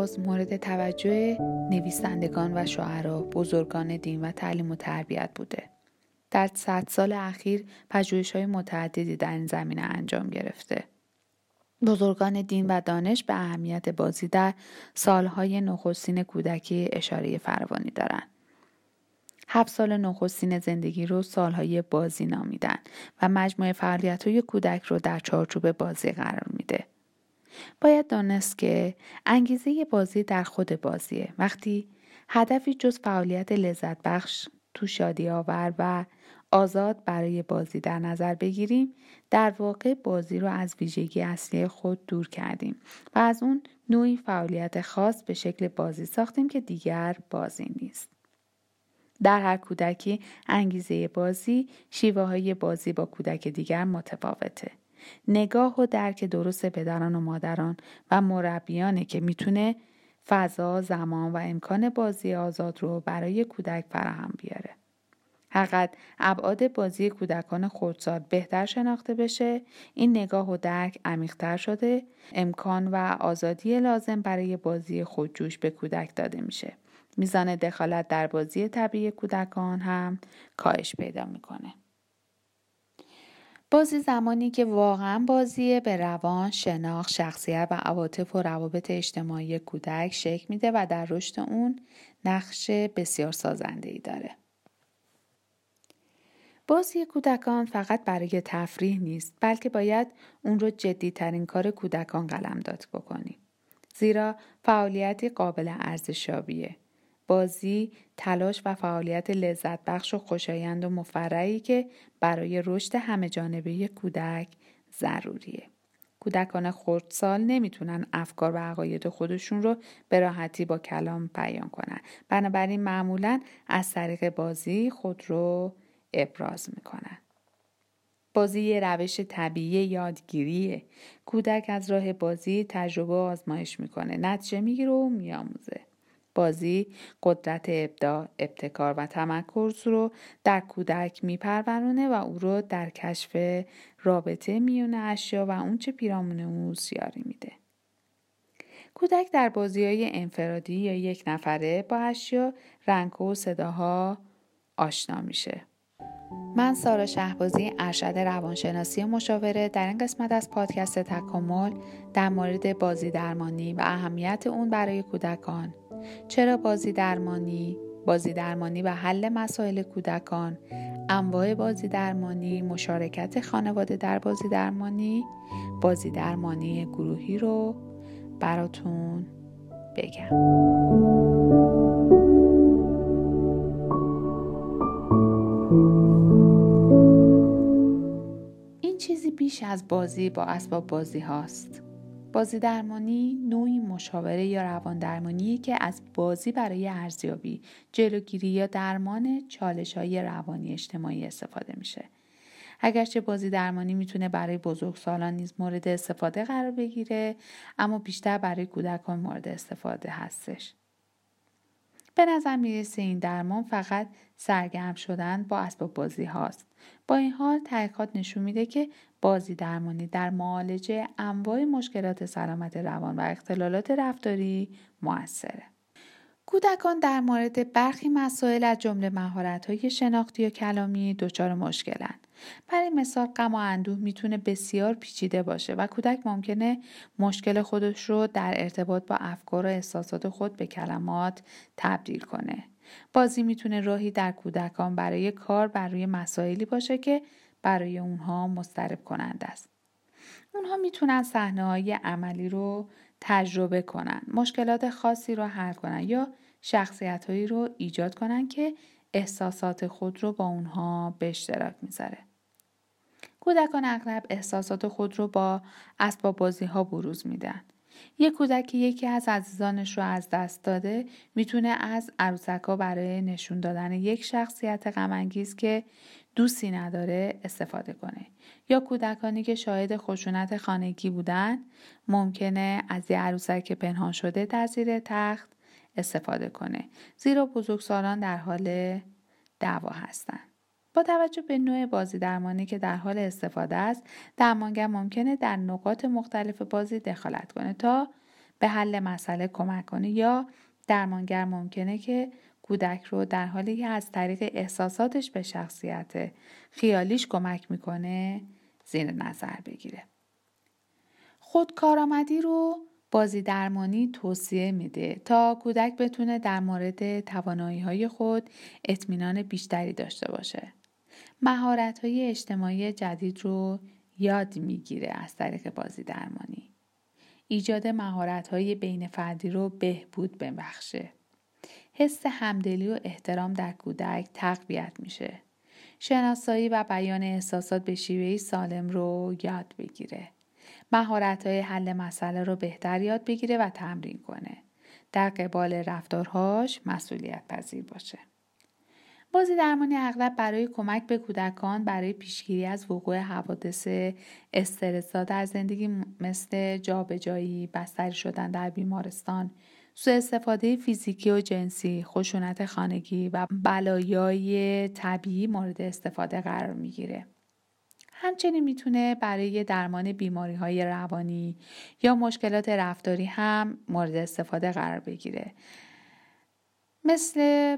بازی از دیرباز مورد توجه نویسندگان و شاعرا بزرگان دین و تعلیم و تربیت بوده در صد سال اخیر پژوهش های متعددی در این زمینه انجام گرفته بزرگان دین و دانش به اهمیت بازی در سالهای نخستین کودکی اشاره فراوانی دارند هفت سال نخستین زندگی رو سالهای بازی نامیدن و مجموعه فعالیت های کودک رو در چارچوب بازی قرار میده. باید دانست که انگیزه بازی در خود بازیه وقتی هدفی جز فعالیت لذت بخش تو شادی آور و آزاد برای بازی در نظر بگیریم در واقع بازی رو از ویژگی اصلی خود دور کردیم و از اون نوعی فعالیت خاص به شکل بازی ساختیم که دیگر بازی نیست. در هر کودکی انگیزه بازی شیوه های بازی با کودک دیگر متفاوته. نگاه و درک درست پدران و مادران و مربیانه که می‌تونه فضا، زمان و امکان بازی آزاد رو برای کودک فراهم بیاره. حقیقت ابعاد بازی کودکان خردسال بهتر شناخته بشه این نگاه و درک عمیقتر شده امکان و آزادی لازم برای بازی خودجوش به کودک داده میشه میزان دخالت در بازی طبیعی کودکان هم کاهش پیدا می‌کنه بازی زمانی که واقعا بازیه به روان، شناخت، شخصیت و عواطف و روابط اجتماعی کودک شکل میده و در رشد اون نقش بسیار سازنده ای داره. بازی کودکان فقط برای تفریح نیست بلکه باید اون رو جدیترین کار کودکان قلمداد بکنیم. زیرا فعالیتی قابل ارزشابیه. بازی، تلاش و فعالیت لذت بخش و خوشایند و مفرعی که برای رشد همه جانبه کودک ضروریه. کودکان خردسال نمی‌تونن افکار و عقاید خودشون رو به راحتی با کلام بیان کنن. بنابراین معمولا از طریق بازی خود رو ابراز می‌کنن. بازی یه روش طبیعی یادگیریه. کودک از راه بازی تجربه آزمایش می‌کنه. نتیجه می‌گیره و میآموزه. بازی قدرت ابداع، ابتکار و تمرکز رو در کودک میپرورونه و او رو در کشف رابطه میون اشیا و اونچه پیرامون او سیاری میده. کودک در بازی های انفرادی یا یک نفره با اشیا، رنگ و صداها آشنا میشه. من سارا شهبازی ارشد روانشناسی مشاوره در این قسمت از پادکست تکامل در مورد بازی درمانی و اهمیت اون برای کودکان چرا بازی درمانی بازی درمانی و حل مسائل کودکان انواع بازی درمانی مشارکت خانواده در بازی درمانی بازی درمانی گروهی رو براتون بگم. این چیزی بیش از بازی با اسباب بازی هاست. بازی درمانی نوعی مشاوره یا روان درمانی که از بازی برای ارزیابی، جلوگیری یا درمان چالش های روانی اجتماعی استفاده میشه. اگرچه بازی درمانی می‌تونه برای بزرگسالان نیز مورد استفاده قرار بگیره اما بیشتر برای کودکان مورد استفاده هستش. به نظر می‌رسه این درمان فقط سرگرم شدن با اسباب بازی هاست. با این حال تحقیقات نشون میده که بازی درمانی در معالجه انواع مشکلات سلامت روان و اختلالات رفتاری موثره. کودکان در مورد برخی مسائل از جمله مهارت‌های شناختی و کلامی دچار مشکلن. برای مثال غم و اندوه می‌تونه بسیار پیچیده باشه و کودک ممکنه مشکل خودش رو در ارتباط با افکار و احساسات خود به کلمات تبدیل کنه. بازی می‌تونه راهی در کودکان برای کار بر روی مسائلی باشه که برای اونها مسترب کننده است. اونها می‌تونن صحنه های عملی رو تجربه کنن، مشکلات خاصی رو حل کنن یا شخصیت هایی رو ایجاد کنن که احساسات خود رو با اونها به اشتراک می‌ذاره. کودکان اغلب احساسات خود رو با اسباب بازی ها بروز میدن. یک کودک یکی از عزیزانش رو از دست داده می‌تونه از عروسک برای نشون دادن یک شخصیت غمانگیز که دوستی نداره استفاده کنه. یا کودکانی که شاهد خشونت خانگی بودن ممکنه از یه عروسک پنهان شده در زیر تخت استفاده کنه. زیرا بزرگسالان در حال دعوا هستند با توجه به نوع بازی درمانی که در حال استفاده است درمانگر ممکنه در نقاط مختلف بازی دخالت کنه تا به حل مسئله کمک کنه یا درمانگر ممکنه که کودک رو در حالی که از طریق احساساتش به شخصیت خیالیش کمک می‌کنه زیر نظر بگیره. خودکارآمدی رو بازی درمانی توصیه میده تا کودک بتونه در مورد توانایی های خود اطمینان بیشتری داشته باشه. مهارت های اجتماعی جدید رو یاد می‌گیره از طریق بازی درمانی. ایجاد مهارت های بین فردی رو بهبود ببخشه. حس همدلی و احترام در کودک تقویت میشه. شناسایی و بیان احساسات به شیوهی سالم رو یاد بگیره. مهارت های حل مسئله رو بهتر یاد بگیره و تمرین کنه. در قبال رفتارهاش مسئولیت پذیر باشه. بازی درمانی اغلب برای کمک به کودکان برای پیشگیری از وقوع حوادث استرسا در زندگی مثل جابجایی، بستری شدن در بیمارستان، سوء استفاده فیزیکی و جنسی، خشونت خانگی و بلایای طبیعی مورد استفاده قرار می‌گیره. همچنین می‌تونه برای درمان بیماری های روانی یا مشکلات رفتاری هم مورد استفاده قرار بگیره. مثل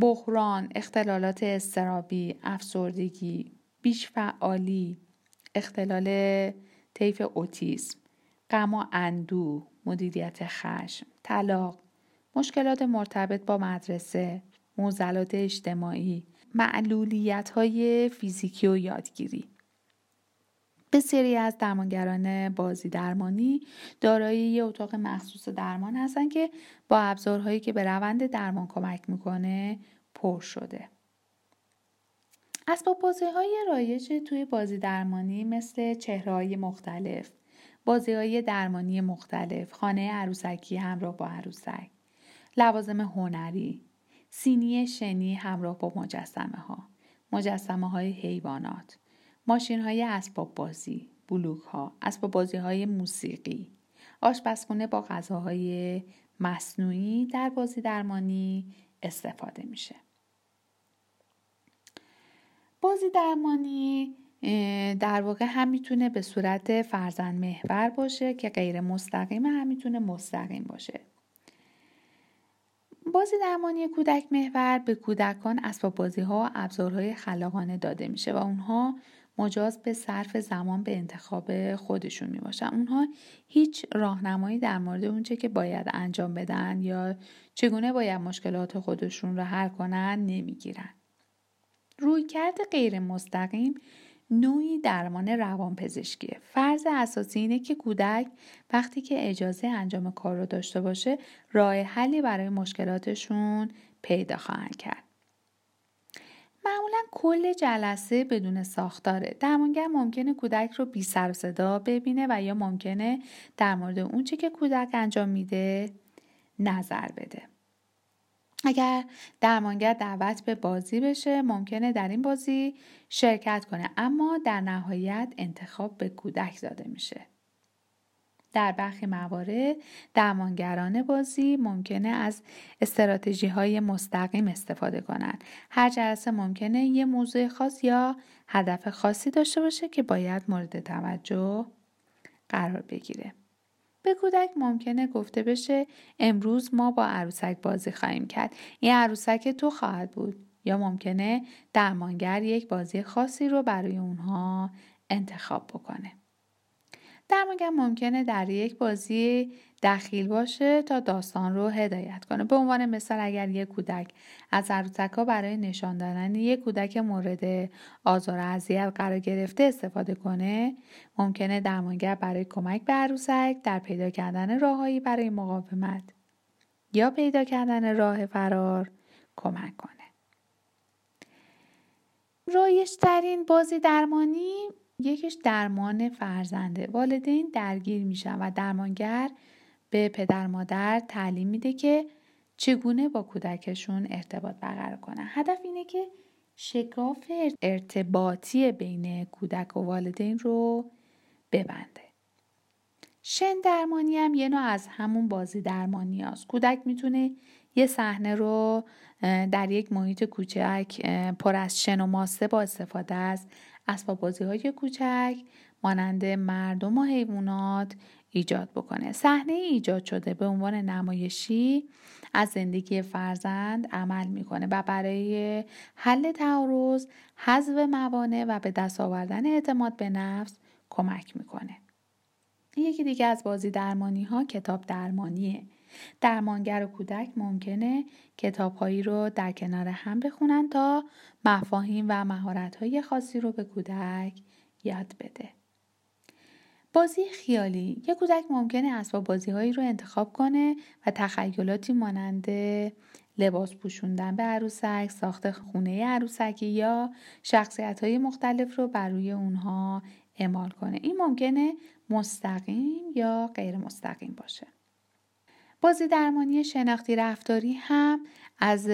بحران، اختلالات استرابی، افسردگی، بیش فعالی، اختلال طیف اوتیسم، غم و اندوه، مدیریت خشم، طلاق، مشکلات مرتبط با مدرسه، موزلات اجتماعی، معلولیت های فیزیکی و یادگیری. بسیاری از درمانگران بازی درمانی دارای یه اتاق مخصوص درمان هستن که با ابزارهایی که به روند درمان کمک می‌کنه پر شده. اسباب بازی های رایج توی بازی درمانی مثل چهره های مختلف، بازی های درمانی مختلف، خانه عروسکی همراه با عروسک، لوازم هنری، سینی شنی همراه با مجسمه ها، مجسمه های حیوانات، ماشین های اسباب بازی، بلوک ها، اسباب بازی های موسیقی، آشپزخونه با غذاهای مصنوعی در بازی درمانی استفاده میشه. بازی درمانی در واقع هم می‌تونه به صورت فرزند محور باشه که غیر مستقیم هم می‌تونه مستقیم باشه. بازی درمانی کودک محور به کودکان اسباب بازی ها و ابزارهای خلاقانه داده میشه و اونها مجاز به صرف زمان به انتخاب خودشون می باشن. اونها هیچ راهنمایی در مورد اونچه که باید انجام بدن یا چگونه باید مشکلات خودشون رو حل کنن نمی‌گیرن. رویکرد غیر مستقیم نوعی درمان روانپزشکیه فرض اساسی اینه که کودک وقتی که اجازه انجام کار رو داشته باشه راه حلی برای مشکلاتشون پیدا خواهند کرد معمولا کل جلسه بدون ساختاره. درمانگر ممکنه کودک رو بی سر صدا ببینه و یا ممکنه در مورد اونچه که کودک انجام میده نظر بده. اگر درمانگر دعوت به بازی بشه ممکنه در این بازی شرکت کنه اما در نهایت انتخاب به کودک داده میشه. در برخی موارد درمانگران بازی ممکنه از استراتژی های مستقیم استفاده کنند. هر جلسه ممکنه یه موضوع خاص یا هدف خاصی داشته باشه که باید مورد توجه قرار بگیره. به کودک ممکنه گفته بشه امروز ما با عروسک بازی خواهیم کرد. این عروسک تو خواهد بود. یا ممکنه درمانگر یک بازی خاصی رو برای اونها انتخاب بکنه. درمانگر ممکنه در یک بازی دخیل باشه تا داستان رو هدایت کنه. به عنوان مثال اگر یک کودک از عروسک ها برای نشان دادن یک کودک مورد آزار و اذیت قرار گرفته استفاده کنه ممکنه درمانگر برای کمک به عروسک در پیدا کردن راههایی برای مقاومت یا پیدا کردن راه فرار کمک کنه. رایشترین بازی درمانی یکیش درمان فرزنده. والدین درگیر میشن و درمانگر به پدر مادر تعلیم میده که چگونه با کودکشون ارتباط برقرار کنن. هدف اینه که شکاف ارتباطی بین کودک و والدین رو ببنده. شن درمانی هم یه نوع از همون بازی درمانی هست. کودک می‌تونه یه صحنه رو در یک محیط کوچک پر از شن و ماسه با استفاده از اسباب بازی های کوچک مانند مردم و حیوانات ایجاد بکنه. صحنه ایجاد شده به عنوان نمایشی از زندگی فرزند عمل می‌کنه و برای حل تعارض حذف موانع و به دست آوردن اعتماد به نفس کمک می‌کنه. یکی دیگه از بازی درمانی ها کتاب درمانیه. درمانگر و کودک ممکنه کتابهایی رو در کنار هم بخونن تا مفاهیم و مهارت‌های خاصی رو به کودک یاد بده. بازی خیالی یک کودک ممکنه اسباب بازی هایی رو انتخاب کنه و تخیلاتی مانند لباس پوشوندن به عروسک، ساخت خونه عروسکی یا شخصیت های مختلف رو بر روی اونها اعمال کنه. این ممکنه مستقیم یا غیر مستقیم باشه. بازی درمانی شناختی رفتاری هم از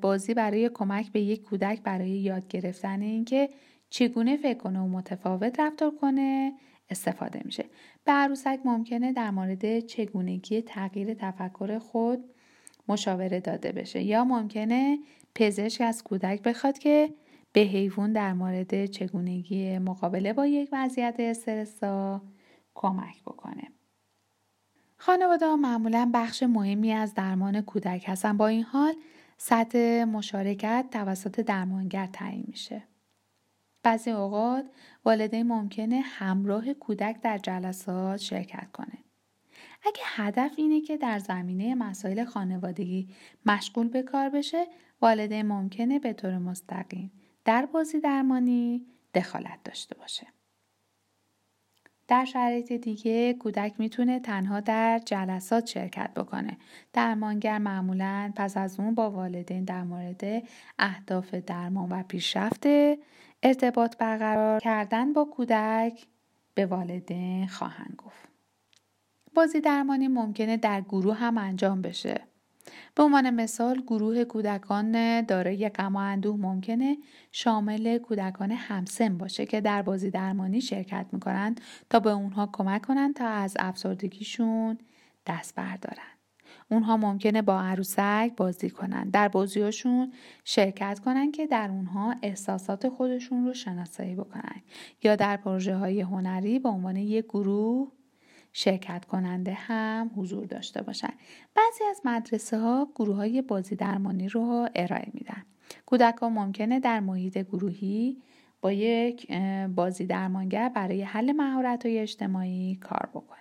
بازی برای کمک به یک کودک برای یاد گرفتن اینکه چگونه فکر کنه و متفاوت رفتار کنه استفاده میشه. به عروسک ممکنه در مورد چگونگی تغییر تفکر خود مشاوره داده بشه یا ممکنه پزشک از کودک بخواد که به حیوان در مورد چگونگی مقابله با یک وضعیت استرسا کمک بکنه. خانواده ها معمولا بخش مهمی از درمان کودک هستن با این حال سطح مشارکت توسط درمانگر تعیین میشه بعضی اوقات والدین ممکنه همراه کودک در جلسات شرکت کنه. اگه هدف اینه که در زمینه مسائل خانوادگی مشغول به کار بشه، والدین ممکنه به طور مستقیم در بازی درمانی دخالت داشته باشه. در شرایط دیگه کودک می‌تونه تنها در جلسات شرکت بکنه. درمانگر معمولا پس از اون با والدین در مورد اهداف درمان و پیشرفت ارتباط برقرار کردن با کودک به والدین خواهند گفت. بازی درمانی ممکنه در گروه هم انجام بشه. به عنوان مثال گروه کودکان دارای غم و اندوه ممکنه شامل کودکان همسن باشه که در بازی درمانی شرکت می‌کنند تا به اونها کمک کنند تا از افسردگیشون دست بردارن. اونها ممکنه با عروسک بازی کنن در بازیاشون شرکت کنن که در اونها احساسات خودشون رو شناسایی بکنن یا در پروژه های هنری به عنوان یک گروه شرکت کننده هم حضور داشته باشن بعضی از مدرسه ها گروه های بازی درمانی رو ارائه میدن کودکان ممکنه در محیط گروهی با یک بازی درمانگر برای حل مهارت های اجتماعی کار بکنه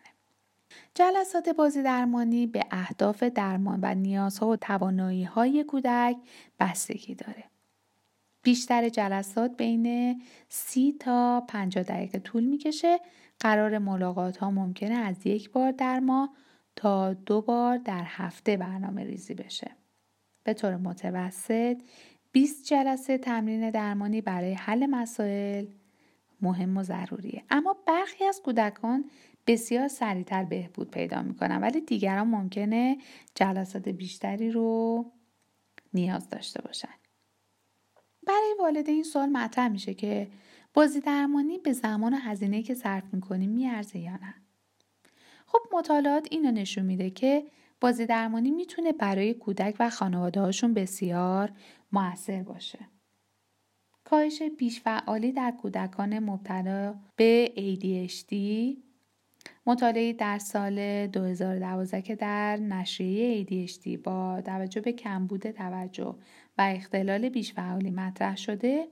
جلسات بازی درمانی به اهداف درمان و نیازها و توانایی های کودک بستگی داره. بیشتر جلسات بین سی تا 50 دقیقه طول می‌کشه. قرار ملاقات ها ممکنه از یک بار در ماه تا دو بار در هفته برنامه ریزی بشه. به طور متوسط 20 جلسه تمرین درمانی برای حل مسائل مهم و ضروریه اما برخی از کودکان بسیار سریعتر بهبود پیدا می‌کنن ولی دیگران ممکنه جلسات بیشتری رو نیاز داشته باشن برای والدین این سوال مطرح میشه که بازی درمانی به زمان و هزینه که صرف می‌کنیم میارزه یا نه؟ خب مطالعات اینو نشون میده که بازی درمانی می‌تونه برای کودک و خانواده هاشون بسیار موثر باشه. کاهش بیش فعالی در کودکان مبتلا به ADHD مطالعه در سال 2012 که در نشریه ADHD با توجه به کمبود توجه و اختلال بیش فعالی مطرح شده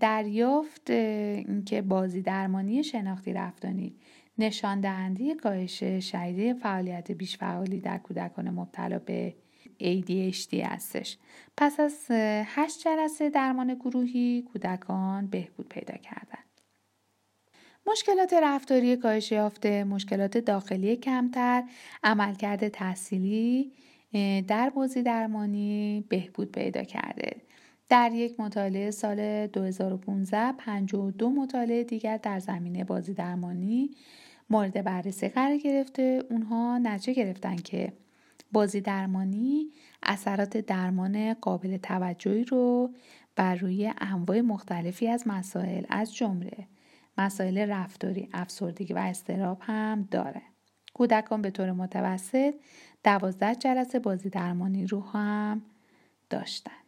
دریافت اینکه بازی درمانی شناختی رفتانی نشان دهنده کاهش شدید فعالیت بیش فعالی در کودکان مبتلا به ADHD هستش پس از هشت جلسه درمان گروهی کودکان بهبود پیدا کردند مشکلات رفتاری کاهش یافته، مشکلات داخلی کمتر، عملکرد تحصیلی در بازی درمانی بهبود پیدا کرده. در یک مطالعه سال 2015 52 مطالعه دیگر در زمینه بازی درمانی مورد بررسی قرار گرفته. اونها نتیجه گرفتن که بازی درمانی اثرات درمان قابل توجهی رو بر روی انواع مختلفی از مسائل از جمله مسائل رفتاری افسردگی و استراب هم داره. کودکان به طور متوسط دوازده جلسه بازی درمانی رو هم داشتن.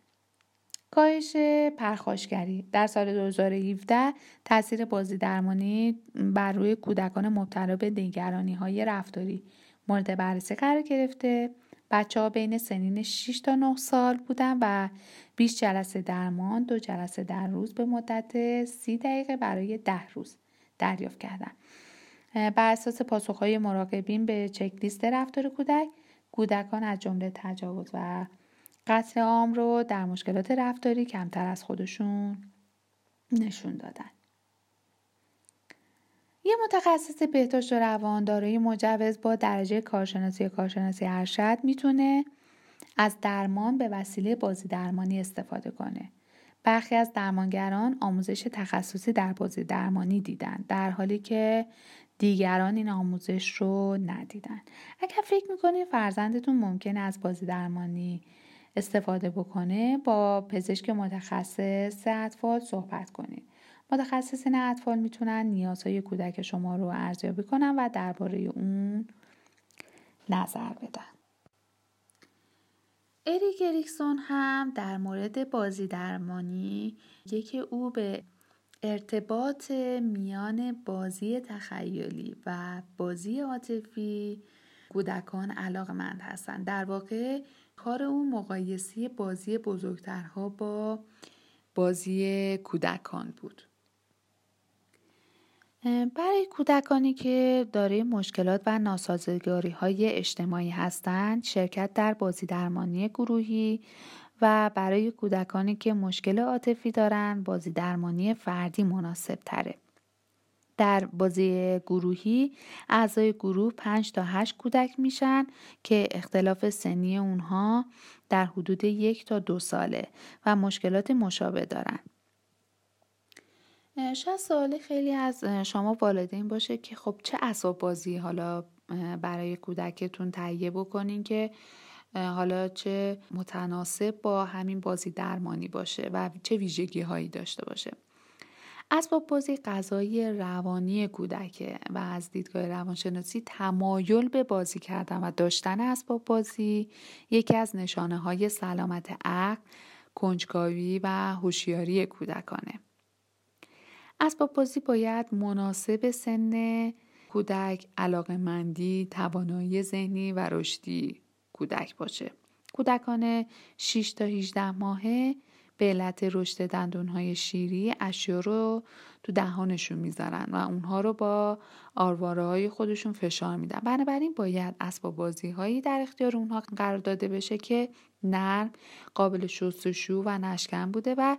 کاهش پرخاشگری. در سال 2017 تاثیر بازی درمانی بر روی کودکان مبتلا به نگرانی های رفتاری مورد بررسی قرار گرفته. بچه ها بین سنین 6 تا 9 سال بودن و 20 جلسه درمان دو جلسه در روز به مدت 30 دقیقه برای 10 روز دریافت کردن. بر اساس پاسخهای مراقبین به چکلیست رفتار کودک کودکان از جمله تجاوز و قتل عام رو در مشکلات رفتاری کمتر از خودشون نشون دادن یه متخصص بهداشت و روان دارای مجوز با درجه کارشناسی یا کارشناسی ارشد می‌تونه از درمان به وسیله بازی درمانی استفاده کنه. برخی از درمانگران آموزش تخصصی در بازی درمانی دیدن در حالی که دیگران این آموزش رو ندیدن. اگر فکر می‌کنید فرزندتون ممکنه از بازی درمانی استفاده بکنه با پزشک متخصص اطفال صحبت کنید. متخصصین اطفال می‌تونن نیازهای کودک شما رو ارزیابی کنن و درباره اون نظر بدن. اریک اریکسون هم در مورد بازی درمانی یکی او به ارتباط میان بازی تخیلی و بازی عاطفی کودکان علاقه مند هستند. در واقع کار او مقایسی بازی بزرگترها با بازی کودکان بود. برای کودکانی که دارای مشکلات و ناسازگاری های اجتماعی هستند شرکت در بازی درمانی گروهی و برای کودکانی که مشکل عاطفی دارند بازی درمانی فردی مناسب تره. در بازی گروهی اعضای گروه 5 تا 8 کودک میشن که اختلاف سنی اونها در حدود یک تا دو ساله و مشکلات مشابه دارند. شاید سوال خیلی از شما والدین باشه که خب چه اسباب بازی حالا برای کودکتون تهیه بکنین که حالا چه متناسب با همین بازی درمانی باشه و چه ویژگی هایی داشته باشه اسباب بازی غذایی روانی کودک و از دیدگاه روانشناسی تمایل به بازی کردن و داشتن اسباب بازی یکی از نشانه های سلامت عقل کنجکاوی و هوشیاری کودکانه. اسباب بازی باید مناسب سن کودک مندی، توانایی ذهنی و رشدی کودک باشه. کودکان 6 تا 18 ماهه به علت رشد دندونهای شیری اشیا رو تو دهانشون می‌ذارن و اونها رو با آرواره های خودشون فشار میدن. بنابراین باید اسباب بازی هایی در اختیار اونها قرار داده بشه که نرم قابل شستشو و نشکن بوده و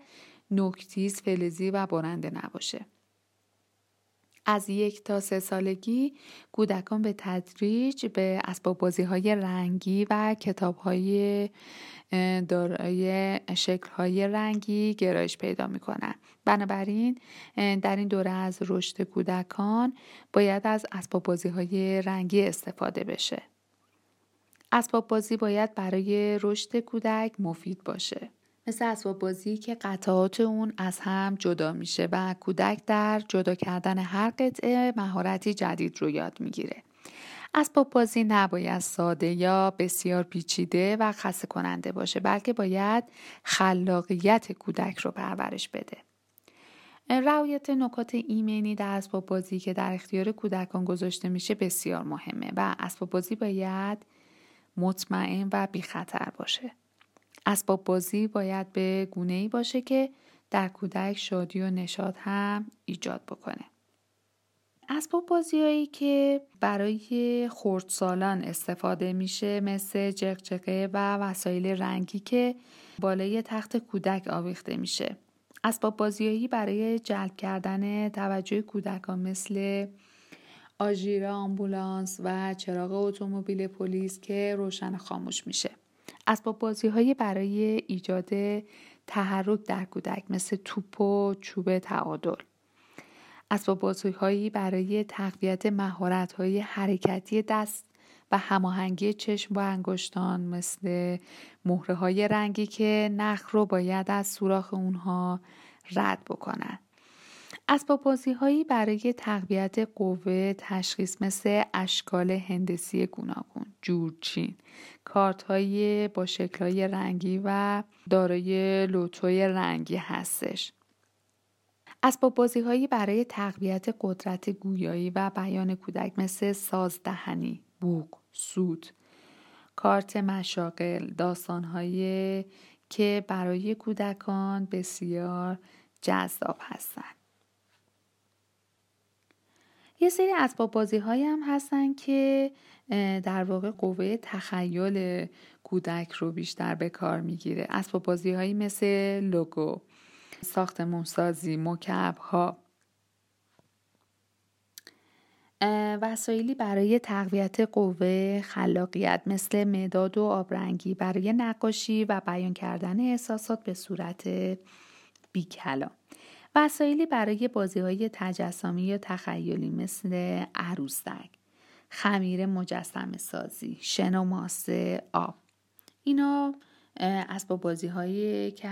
نکتیز فلزی و برنده نباشه. از یک تا سه سالگی کودکان به تدریج به اسباب بازی های رنگی و کتاب های دارای شکل های رنگی گرایش پیدا می کنن. بنابراین در این دوره از رشد کودکان باید از اسباب بازی های رنگی استفاده بشه. اسباب بازی باید برای رشد کودک مفید باشه. مثل اسباب بازی که قطعات اون از هم جدا میشه و کودک در جدا کردن هر قطعه مهارتی جدید رو یاد می‌گیره. اسباب بازی نباید ساده یا بسیار پیچیده و خسته کننده باشه بلکه باید خلاقیت کودک رو پرورش بده. رعایت نکات ایمنی در اسباب بازی که در اختیار کودکان گذاشته میشه بسیار مهمه و اسباب بازی باید مطمئن و بی خطر باشه. اسباب بازی باید به گونه ای باشه که در کودک شادی و نشاط هم ایجاد بکنه. اسباب بازیهایی که برای خردسالان استفاده میشه مثل جقجقه و وسایل رنگی که بالای تخت کودک آویخته میشه. اسباب بازیهایی برای جلب کردن توجه کودکان مثل آژیر آمبولانس و چراغ اتومبیل پلیس که روشن خاموش میشه. اسباب بازی های برای ایجاد تحرک در کودک مثل توپ و چوب تعادل. اسباب بازی هایی برای تقویت مهارت های حرکتی دست و هماهنگی چشم و انگشتان مثل مهره های رنگی که نخ رو باید از سوراخ اونها رد بکنن. اسباب بازی برای تقویت قوه تشخیص مثل اشکال هندسی گوناگون جورچین کارت های با شکل های رنگی و دارای لوتوی رنگی هستش. اسباب بازی هایی برای تقویت قدرت گویایی و بیان کودک مثل سازدهنی بوق سود کارت مشاقل داستانهایی که برای کودکان بسیار جذاب هستند. یه سری اسباب بازی هایی هم هستن که در واقع قوه تخیل کودک رو بیشتر به کار می‌گیره. اسباب بازی هایی مثل لوگو ساختمون سازی مکعب ها وسایلی برای تقویت قوه خلاقیت مثل مداد و آبرنگی برای نقاشی و بیان کردن احساسات به صورت بیکلام. وسایلی برای بازی های تجسمی یا تخیلی مثل عروسک خمیر مجسم سازی شن و ماسه آب. اینا اسباب بازی هایی که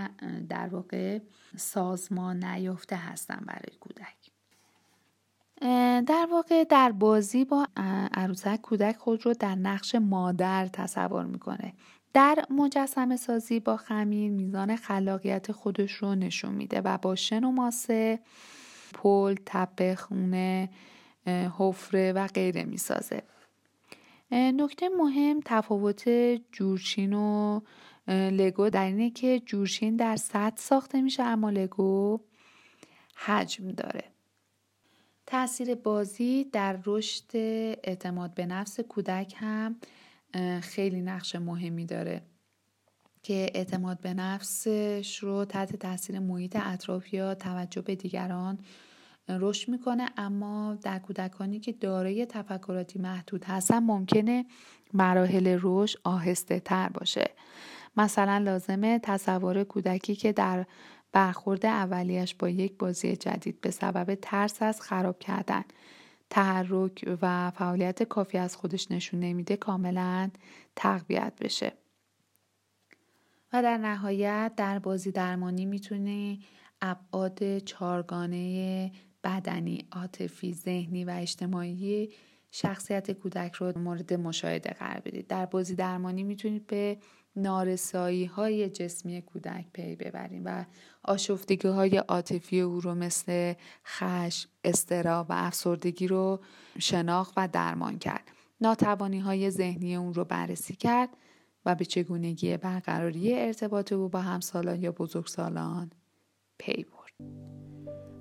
در واقع سازمان نیافته هستن برای کودک. در واقع در بازی با عروسک کودک خود رو در نقش مادر تصور می‌کنه. در مجسم سازی با خمیر میزان خلاقیت خودش رو نشون میده و با شن و ماسه پل، تپه، خونه، حفره و غیره می‌سازه. نکته مهم تفاوت جورچین و لگو در اینه که جورچین در سطح ساخته میشه اما لگو حجم داره. تاثیر بازی در رشد اعتماد به نفس کودک هم خیلی نقش مهمی داره که اعتماد به نفسش رو تحت تاثیر محیط اطراف یا توجه به دیگران رشد می‌کنه. اما در کودکانی که دارای تفکراتی محدود هستن ممکنه مراحل رشد آهسته تر باشه. مثلا لازمه تصور کودکی که در برخورد اولیش با یک بازی جدید به سبب ترس از خراب کردن. تحرک و فعالیت کافی از خودش نشون نمیده کاملا تقویت بشه و در نهایت در بازی درمانی می‌تونه ابعاد چارگانه بدنی، عاطفی، ذهنی و اجتماعی شخصیت کودک رو مورد مشاهده قرار بدید. در بازی درمانی می‌تونید به نارسایی های جسمی کودک پی ببریم و آشفتگی های عاطفی او رو مثل خشم، استرا و افسردگی رو شناخت و درمان کرد. ناتوانی های ذهنی اون رو بررسی کرد و به چگونگی برقراری ارتباط او با همسالان یا بزرگسالان پی برد.